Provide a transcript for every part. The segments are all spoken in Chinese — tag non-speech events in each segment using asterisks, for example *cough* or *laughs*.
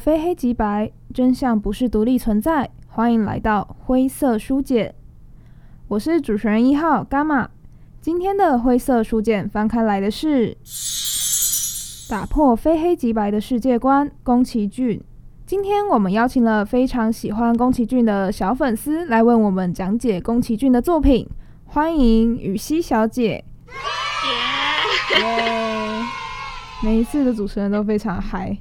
非黑即白，真相不是独立存在。欢迎来到灰色书简，我是主持人一号伽马。今天的灰色书简翻开来的是打破非黑即白的世界观。宫崎骏，今天我们邀请了非常喜欢宫崎骏的小粉丝来为我们讲解宫崎骏的作品。欢迎羽西小姐，哇！每一次的主持人都非常嗨。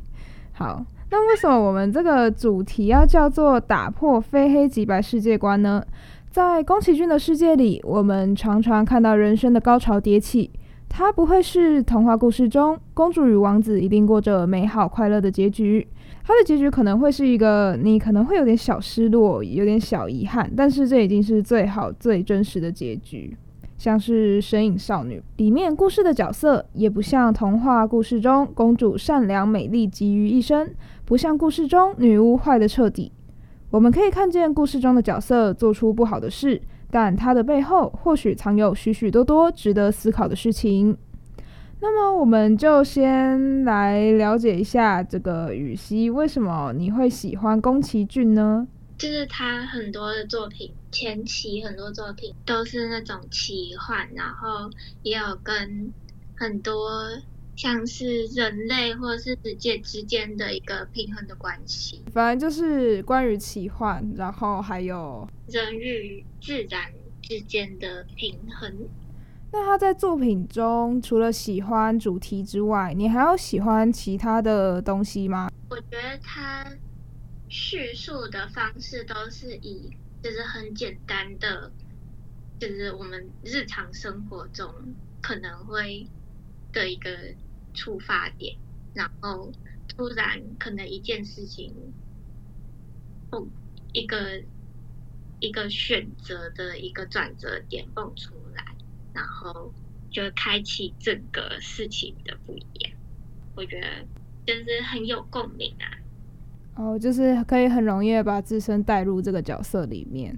好。那为什么我们这个主题要叫做打破非黑即白世界观呢？在宫崎骏的世界里我们常常看到人生的高潮迭起。它不会是童话故事中公主与王子一定过着美好快乐的结局它的结局可能会是一个你可能会有点小失落有点小遗憾但是这已经是最好最真实的结局。像是神隐少女里面故事的角色也不像童话故事中公主善良美丽集于一身不像故事中女巫坏的彻底我们可以看见故事中的角色做出不好的事但她的背后或许藏有许许多多值得思考的事情。那么我们就先来了解一下这个羽西为什么你会喜欢宫崎骏呢？是他很多的作品，前期很多作品都是那种奇幻，然后也有跟很多像是人类或是世界之间的一个平衡的关系。反正就是关于奇幻，然后还有人与自然之间的平衡。那他在作品中除了喜欢主题之外，你还有喜欢其他的东西吗？我觉得他。叙述的方式都是以就是很简单的，就是我们日常生活中可能会的一个出发点，然后突然可能一件事情，蹦一个一个选择的一个转折点蹦出来，然后就开启整个事情的不一样。我觉得就是很有共鸣啊。哦，就是可以很容易把自身带入这个角色里面。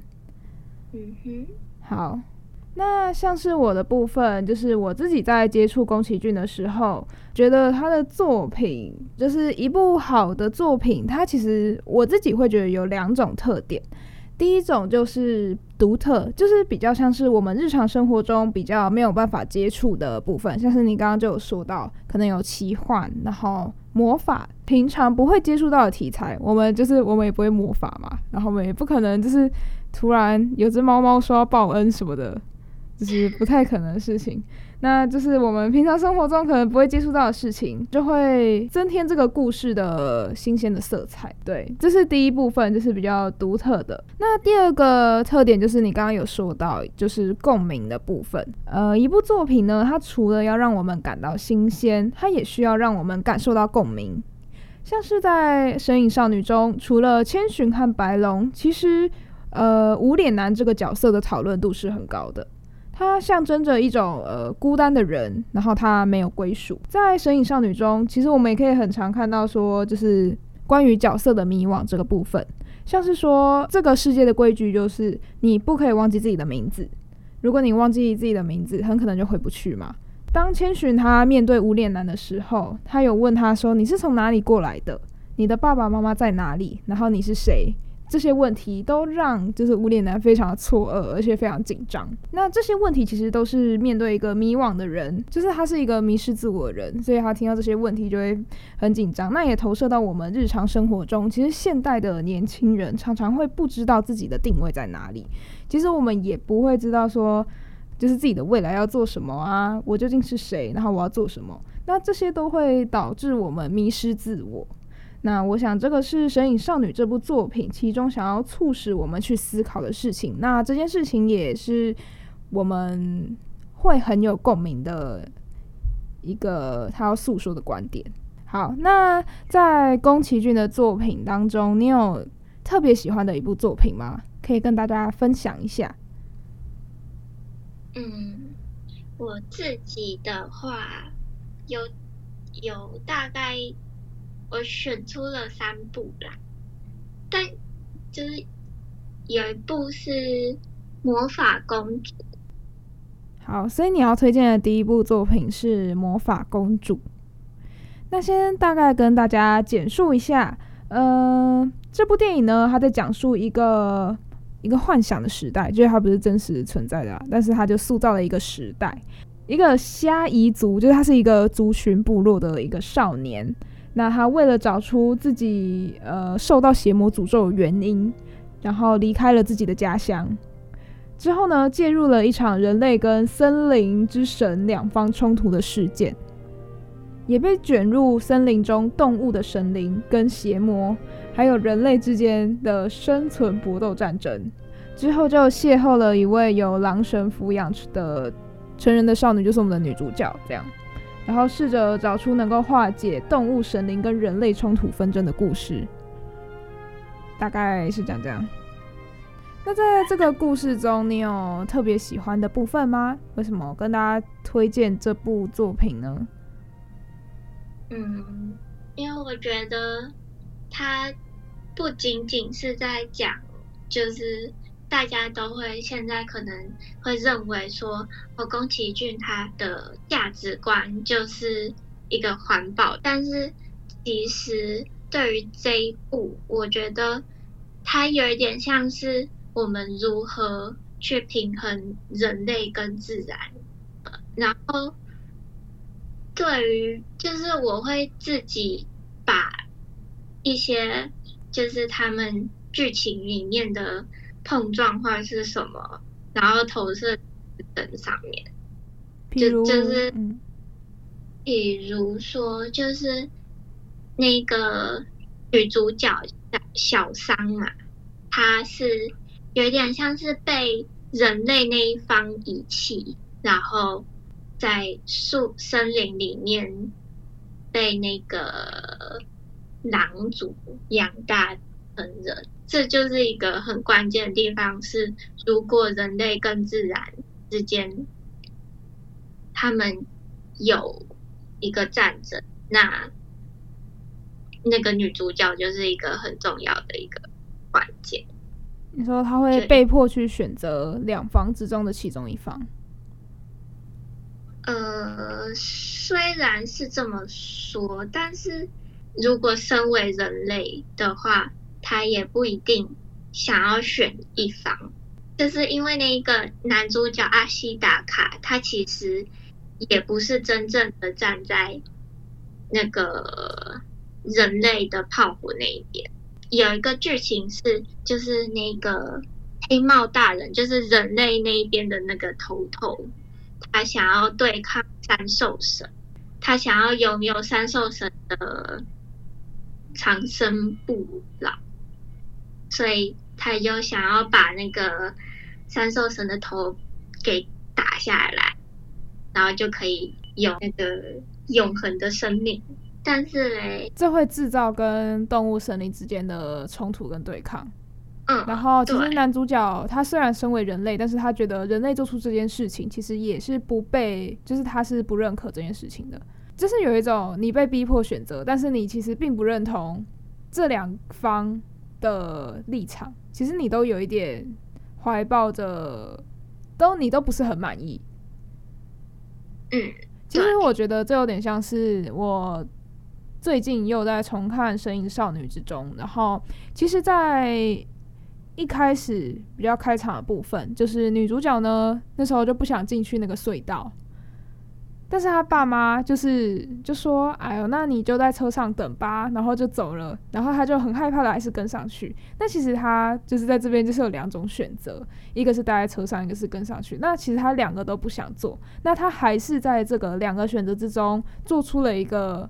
嗯哼，好，那像是我的部分，就是我自己在接触宫崎骏的时候，觉得他的作品就是一部好的作品，它其实我自己会觉得有两种特点。第一种就是独特，就是比较像是我们日常生活中比较没有办法接触的部分，像是你刚刚就有说到，可能有奇幻，然后魔法，平常不会接触到的题材，我们就是我们也不会魔法嘛，然后我们也不可能就是突然有只猫猫说要报恩什么的，就是不太可能的事情。那就是我们平常生活中可能不会接触到的事情，就会增添这个故事的新鲜的色彩。对，这是第一部分，就是比较独特的。那第二个特点就是你刚刚有说到，就是共鸣的部分。呃，一部作品呢，它除了要让我们感到新鲜，它也需要让我们感受到共鸣。像是在《神隐少女》中，除了千寻和白龙，其实呃无脸男这个角色的讨论度是很高的。它象征着一种呃孤单的人，然后他没有归属。在《神隐少女》中，其实我们也可以很常看到说，就是关于角色的迷惘这个部分，像是说这个世界的规矩就是你不可以忘记自己的名字，如果你忘记自己的名字，很可能就回不去嘛。当千寻他面对无脸男的时候，他有问他说：“你是从哪里过来的？你的爸爸妈妈在哪里？然后你是谁？”这些问题都让就是无脸男非常的错愕，而且非常紧张。那这些问题其实都是面对一个迷惘的人，就是他是一个迷失自我的人，所以他听到这些问题就会很紧张。那也投射到我们日常生活中，其实现代的年轻人常常会不知道自己的定位在哪里。其实我们也不会知道说，就是自己的未来要做什么啊，我究竟是谁，然后我要做什么。那这些都会导致我们迷失自我。那我想，这个是《神隐少女》这部作品其中想要促使我们去思考的事情。那这件事情也是我们会很有共鸣的一个他要诉说的观点。好，那在宫崎骏的作品当中，你有特别喜欢的一部作品吗？可以跟大家分享一下。嗯，我自己的话，有有大概。我选出了三部啦，但就是有一部是《魔法公主》。好，所以你要推荐的第一部作品是《魔法公主》。那先大概跟大家简述一下，呃，这部电影呢，它在讲述一个一个幻想的时代，就是它不是真实存在的，但是它就塑造了一个时代，一个虾夷族，就是他是一个族群部落的一个少年。那他为了找出自己呃受到邪魔诅咒的原因，然后离开了自己的家乡。之后呢，介入了一场人类跟森林之神两方冲突的事件，也被卷入森林中动物的神灵跟邪魔，还有人类之间的生存搏斗战争。之后就邂逅了一位由狼神抚养的成人的少女，就是我们的女主角，这样。然后试着找出能够化解动物、神灵跟人类冲突纷争的故事，大概是讲这样。那在这个故事中，你有特别喜欢的部分吗？为什么跟大家推荐这部作品呢？嗯，因为我觉得它不仅仅是在讲，就是。大家都会现在可能会认为说，哦，宫崎骏他的价值观就是一个环保，但是其实对于这一部，我觉得它有一点像是我们如何去平衡人类跟自然。然后，对于就是我会自己把一些就是他们剧情里面的。碰撞或者是什么，然后投射灯上面，就就是，比如说就是那个女主角小桑嘛，她是有点像是被人类那一方遗弃，然后在树森林里面被那个狼族养大成人。这就是一个很关键的地方，是如果人类跟自然之间，他们有一个战争，那那个女主角就是一个很重要的一个关键。你说她会被迫去选择两方之中的其中一方？呃，虽然是这么说，但是如果身为人类的话。他也不一定想要选一方，就是因为那一个男主角阿西达卡，他其实也不是真正的站在那个人类的炮火那一边。有一个剧情是，就是那个黑帽大人，就是人类那一边的那个头头，他想要对抗三兽神，他想要拥有三兽神的长生不老。所以他就想要把那个三兽神的头给打下来，然后就可以有那个永恒的生命。但是嘞，这会制造跟动物神灵之间的冲突跟对抗。嗯，然后其实男主角他虽然身为人类，但是他觉得人类做出这件事情，其实也是不被，就是他是不认可这件事情的。就是有一种你被逼迫选择，但是你其实并不认同这两方的立场，其实你都有一点怀抱着，都你都不是很满意。嗯，其实我觉得这有点像是我最近又在重看《声音少女》之中，然后其实，在一开始比较开场的部分，就是女主角呢那时候就不想进去那个隧道。但是他爸妈就是就说：“哎呦，那你就在车上等吧。”然后就走了。然后他就很害怕的，还是跟上去。那其实他就是在这边就是有两种选择，一个是待在车上，一个是跟上去。那其实他两个都不想做。那他还是在这个两个选择之中做出了一个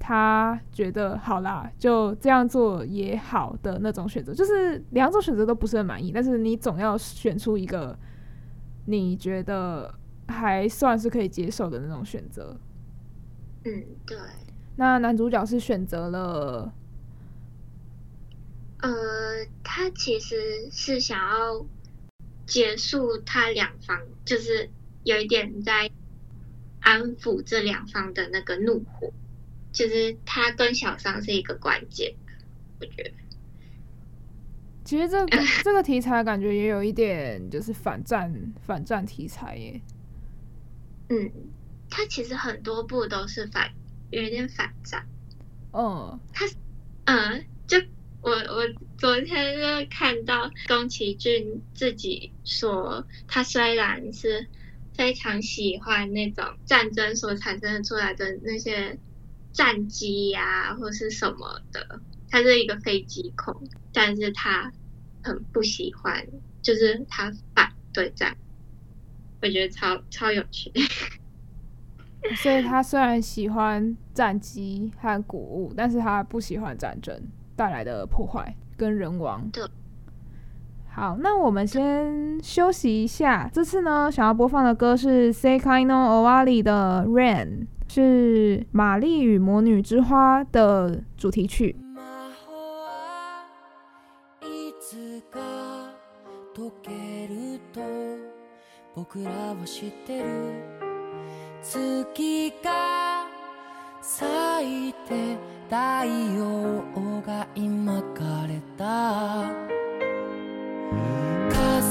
他觉得好啦，就这样做也好的那种选择。就是两种选择都不是很满意，但是你总要选出一个你觉得。还算是可以接受的那种选择。嗯，对。那男主角是选择了，呃，他其实是想要结束他两方，就是有一点在安抚这两方的那个怒火，就是他跟小桑是一个关键，我觉得。其实这个 *laughs* 这个题材感觉也有一点就是反战反战题材耶。嗯，他其实很多部都是反，有点反战。哦，他嗯，就我我昨天就看到宫崎骏自己说，他虽然是非常喜欢那种战争所产生出来的那些战机呀、啊，或是什么的，他是一个飞机控，但是他很不喜欢，就是他反对战，我觉得超超有趣。*laughs* 所以他虽然喜欢战机和古物，但是他不喜欢战争带来的破坏跟人亡。对。好，那我们先休息一下。这次呢，想要播放的歌是 Sekai no Owari 的 Rain，是《玛丽与魔女之花》的主题曲。僕らは知ってる。月が咲いて太阳が今枯れた。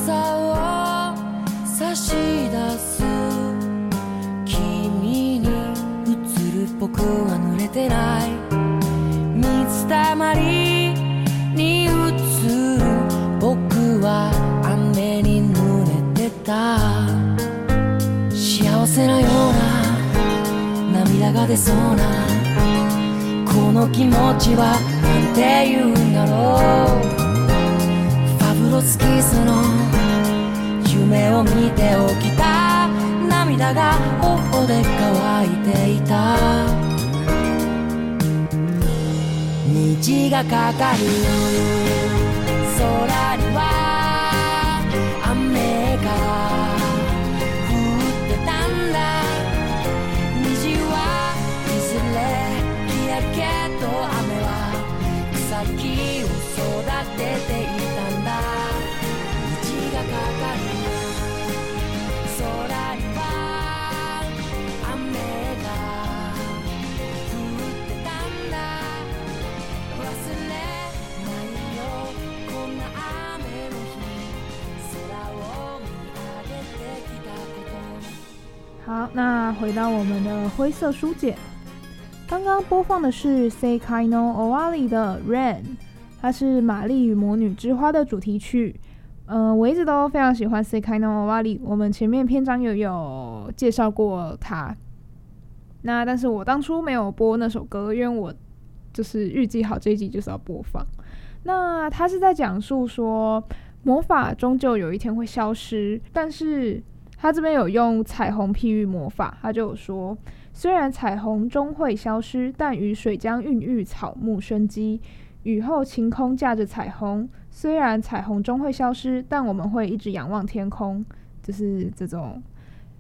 伞を差し出す。君に映る仆は濡れてない。水たまりに映る仆は雨に濡れてた。せなような涙が出そうなこの気持ちはなんて言うんだろう。ファブロスキスの梦を见て起きた涙が頬で干いていた。虹がかかる。空には雨が。好，那回到我们的灰色书简，刚刚播放的是 Sekai no o w a l i 的 Rain，它是《玛丽与魔女之花》的主题曲。嗯、我一直都非常喜欢 Sekai no o w a l i 我们前面篇章也有，有介绍过它。那但是我当初没有播那首歌，因为我就是预计好这一集就是要播放。那他是在讲述说，魔法终究有一天会消失，但是。他这边有用彩虹譬喻魔法，他就有说，虽然彩虹终会消失，但雨水将孕育草木生机，雨后晴空架着彩虹。虽然彩虹终会消失，但我们会一直仰望天空。就是这种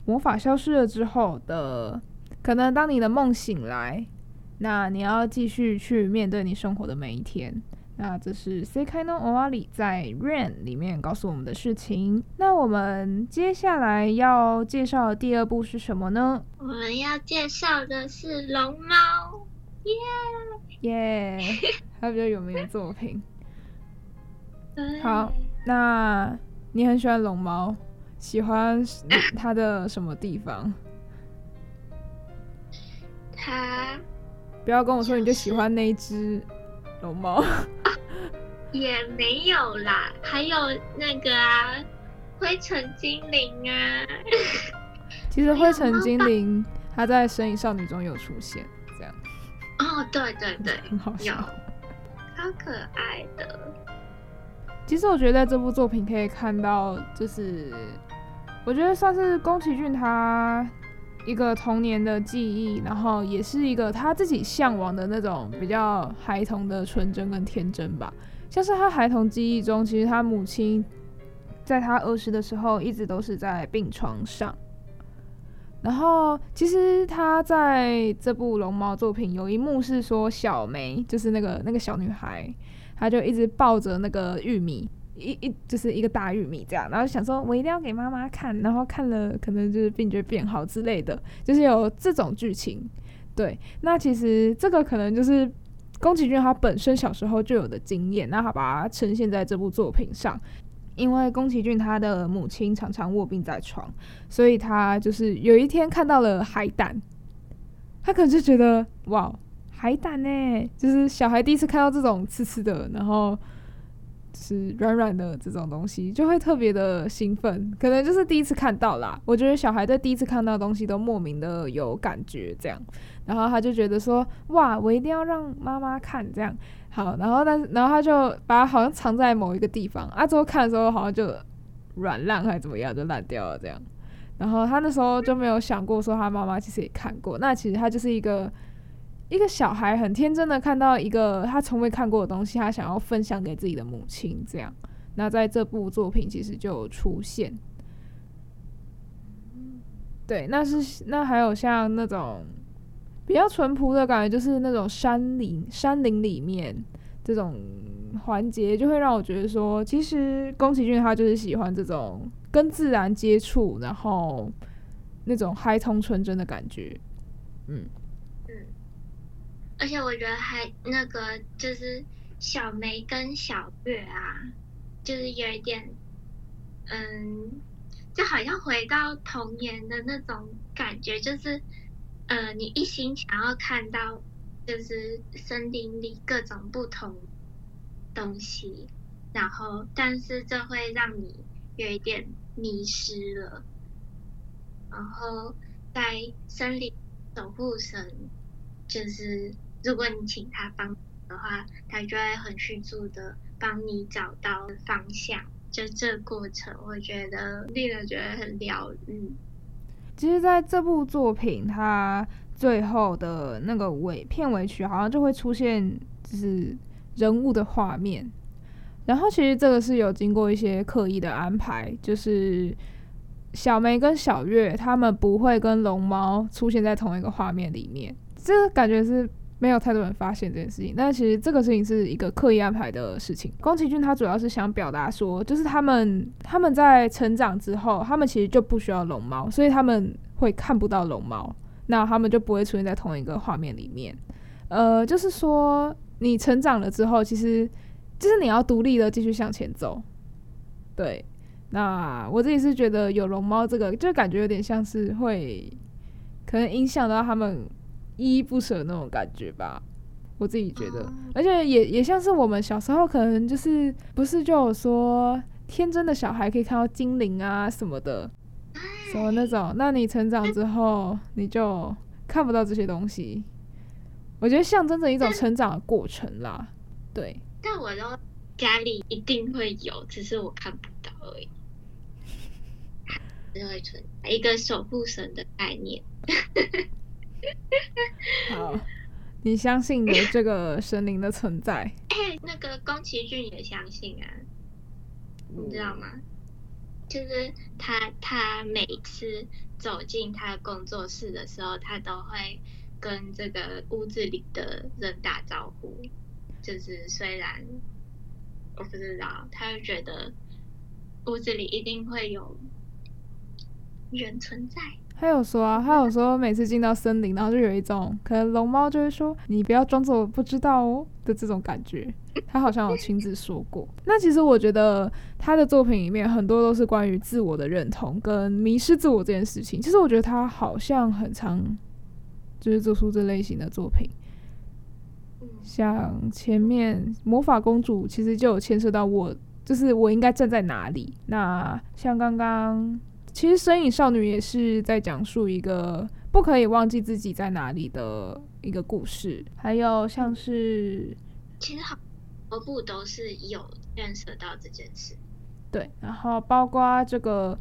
魔法消失了之后的，可能当你的梦醒来，那你要继续去面对你生活的每一天。那这是 Sekai no Owari 在 Rain 里面告诉我们的事情。那我们接下来要介绍的第二部是什么呢？我们要介绍的是龙猫，耶耶，它比较有名的作品。*laughs* 好，那你很喜欢龙猫，喜欢它的什么地方？它不要跟我说你就喜欢那一只龙猫。*laughs* 也没有啦，还有那个啊，灰尘精灵啊。*laughs* 其实灰尘精灵它在《神隐少女》中有出现，这样。哦，对对对，*laughs* 很好笑，超可爱的。其实我觉得在这部作品可以看到，就是我觉得算是宫崎骏他一个童年的记忆，然后也是一个他自己向往的那种比较孩童的纯真跟天真吧。像是他孩童记忆中，其实他母亲在他儿时的时候一直都是在病床上。然后，其实他在这部龙猫作品有一幕是说，小梅就是那个那个小女孩，她就一直抱着那个玉米，一一就是一个大玉米这样，然后想说我一定要给妈妈看，然后看了可能就是病就变好之类的，就是有这种剧情。对，那其实这个可能就是。宫崎骏他本身小时候就有的经验，那他把它呈现在这部作品上。因为宫崎骏他的母亲常常卧病在床，所以他就是有一天看到了海胆，他可能就觉得哇，海胆呢，就是小孩第一次看到这种刺刺的，然后是软软的这种东西，就会特别的兴奋。可能就是第一次看到啦。我觉得小孩对第一次看到的东西都莫名的有感觉，这样，然后他就觉得说，哇，我一定要让妈妈看这样。好，然后但是然后他就把它好像藏在某一个地方，啊，之后看的时候好像就软烂还是怎么样，就烂掉了这样。然后他那时候就没有想过说他妈妈其实也看过，那其实他就是一个。一个小孩很天真的看到一个他从未看过的东西，他想要分享给自己的母亲，这样。那在这部作品其实就出现。对，那是那还有像那种比较淳朴的感觉，就是那种山林山林里面这种环节，就会让我觉得说，其实宫崎骏他就是喜欢这种跟自然接触，然后那种嗨通纯真的感觉，嗯嗯。而且我觉得还那个就是小梅跟小月啊，就是有一点，嗯，就好像回到童年的那种感觉，就是，呃，你一心想要看到就是森林里各种不同东西，然后但是这会让你有一点迷失了，然后在森林守护神就是。如果你请他帮的话，他就会很迅速的帮你找到方向。就这过程，我觉得令人觉得很疗愈。其实，在这部作品，它最后的那个尾片尾曲，好像就会出现就是人物的画面。然后，其实这个是有经过一些刻意的安排，就是小梅跟小月他们不会跟龙猫出现在同一个画面里面。这个感觉是。没有太多人发现这件事情，但其实这个事情是一个刻意安排的事情。宫崎骏他主要是想表达说，就是他们他们在成长之后，他们其实就不需要龙猫，所以他们会看不到龙猫，那他们就不会出现在同一个画面里面。呃，就是说你成长了之后，其实就是你要独立的继续向前走。对，那我自己是觉得有龙猫这个，就感觉有点像是会可能影响到他们。依依不舍那种感觉吧，我自己觉得，而且也也像是我们小时候可能就是不是就有说天真的小孩可以看到精灵啊什么的，什么那种，那你成长之后你就看不到这些东西，我觉得象征着一种成长的过程啦，对。但我都家里一定会有，只是我看不到而已，只会存在一个守护神的概念。*laughs* 好，你相信有这个神灵的存在？欸、*laughs* 那个宫崎骏也相信啊，你知道吗？就是他，他每次走进他的工作室的时候，他都会跟这个屋子里的人打招呼。就是虽然我不知道，他就觉得屋子里一定会有人存在。他有说啊，他有说每次进到森林，然后就有一种可能龙猫就会说：“你不要装作不知道哦”的这种感觉。他好像有亲自说过。那其实我觉得他的作品里面很多都是关于自我的认同跟迷失自我这件事情。其实我觉得他好像很常就是做出这类型的作品。像前面魔法公主其实就有牵涉到我，就是我应该站在哪里。那像刚刚。其实《身影少女》也是在讲述一个不可以忘记自己在哪里的一个故事，还有像是，其实好多部都是有认识到这件事。对，然后包括这个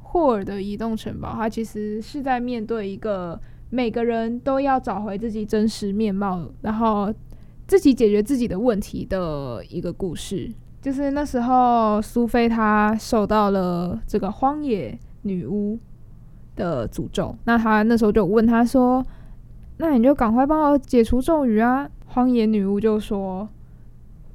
霍尔的移动城堡，它其实是在面对一个每个人都要找回自己真实面貌，然后自己解决自己的问题的一个故事。就是那时候苏菲她受到了这个荒野。女巫的诅咒，那他那时候就问他说：“那你就赶快帮我解除咒语啊！”荒野女巫就说：“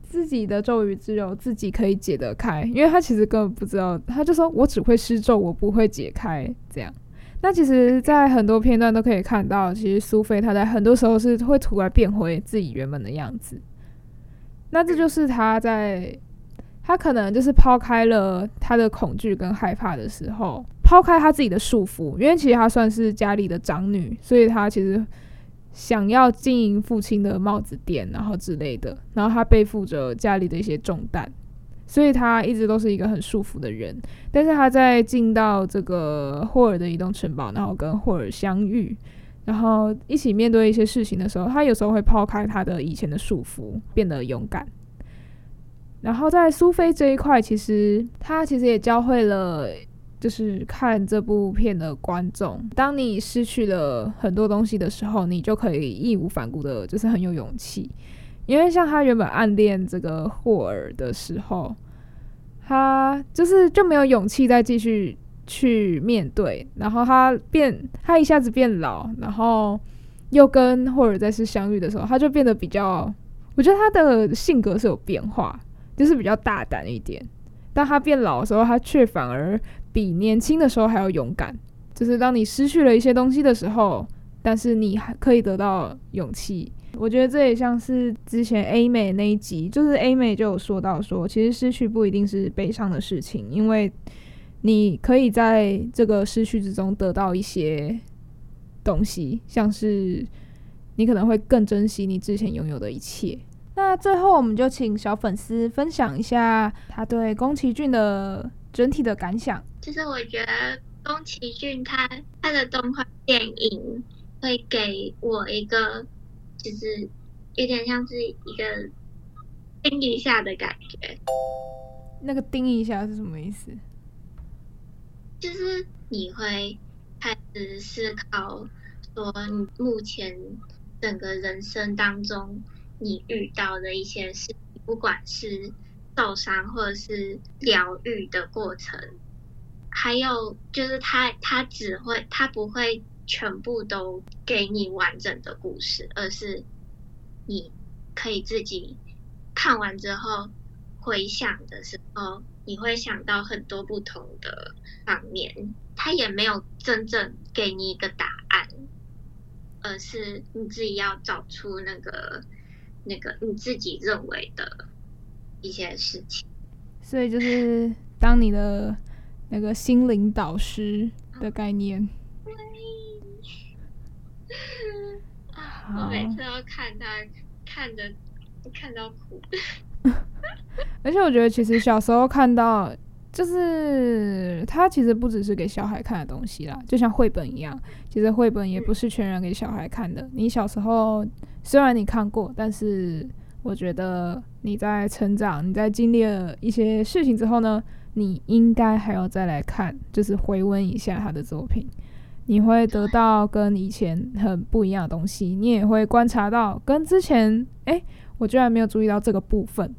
自己的咒语只有自己可以解得开，因为他其实根本不知道。”他就说：“我只会施咒，我不会解开。”这样，那其实，在很多片段都可以看到，其实苏菲她在很多时候是会突然变回自己原本的样子。那这就是她在她可能就是抛开了她的恐惧跟害怕的时候。抛开他自己的束缚，因为其实他算是家里的长女，所以他其实想要经营父亲的帽子店，然后之类的，然后他背负着家里的一些重担，所以他一直都是一个很束缚的人。但是他在进到这个霍尔的移动城堡，然后跟霍尔相遇，然后一起面对一些事情的时候，他有时候会抛开他的以前的束缚，变得勇敢。然后在苏菲这一块，其实他其实也教会了。就是看这部片的观众，当你失去了很多东西的时候，你就可以义无反顾的，就是很有勇气。因为像他原本暗恋这个霍尔的时候，他就是就没有勇气再继续去面对。然后他变，他一下子变老，然后又跟霍尔再次相遇的时候，他就变得比较，我觉得他的性格是有变化，就是比较大胆一点。当他变老的时候，他却反而。比年轻的时候还要勇敢，就是当你失去了一些东西的时候，但是你还可以得到勇气。我觉得这也像是之前 A 美那一集，就是 A 美就有说到说，其实失去不一定是悲伤的事情，因为你可以在这个失去之中得到一些东西，像是你可能会更珍惜你之前拥有的一切。那最后，我们就请小粉丝分享一下他对宫崎骏的整体的感想。其实我觉得宫崎骏他他的动画电影会给我一个，就是有点像是一个叮一下的感觉。那个叮一下是什么意思？就是你会开始思考，说你目前整个人生当中你遇到的一些事，不管是受伤或者是疗愈的过程。还有就是他，他只会，他不会全部都给你完整的故事，而是你可以自己看完之后回想的时候，你会想到很多不同的方面。他也没有真正给你一个答案，而是你自己要找出那个那个你自己认为的一些事情。所以就是当你的。那个心灵导师的概念。我每次要看他，看着看到哭。*laughs* 而且我觉得，其实小时候看到，就是它其实不只是给小孩看的东西啦，就像绘本一样。其实绘本也不是全然给小孩看的。你小时候虽然你看过，但是我觉得你在成长，你在经历了一些事情之后呢，你应该还要再来看，就是回温一下他的作品，你会得到跟以前很不一样的东西，你也会观察到跟之前，诶，我居然没有注意到这个部分，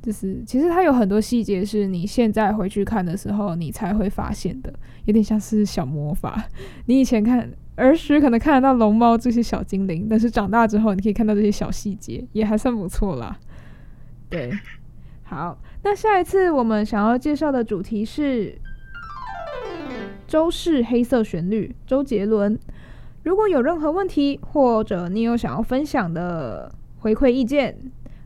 就是其实它有很多细节是你现在回去看的时候，你才会发现的，有点像是小魔法。你以前看儿时可能看得到龙猫这些小精灵，但是长大之后你可以看到这些小细节，也还算不错啦。对，好。那下一次我们想要介绍的主题是周氏黑色旋律，周杰伦。如果有任何问题，或者你有想要分享的回馈意见，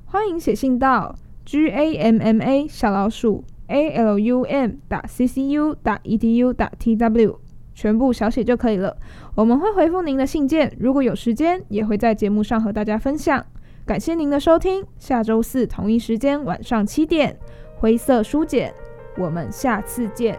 欢迎写信到 g a m m a 小老鼠 a l u m 打 c c u 打 e d u 打 t w，全部小写就可以了。我们会回复您的信件，如果有时间，也会在节目上和大家分享。感谢您的收听，下周四同一时间晚上七点，灰色书简，我们下次见。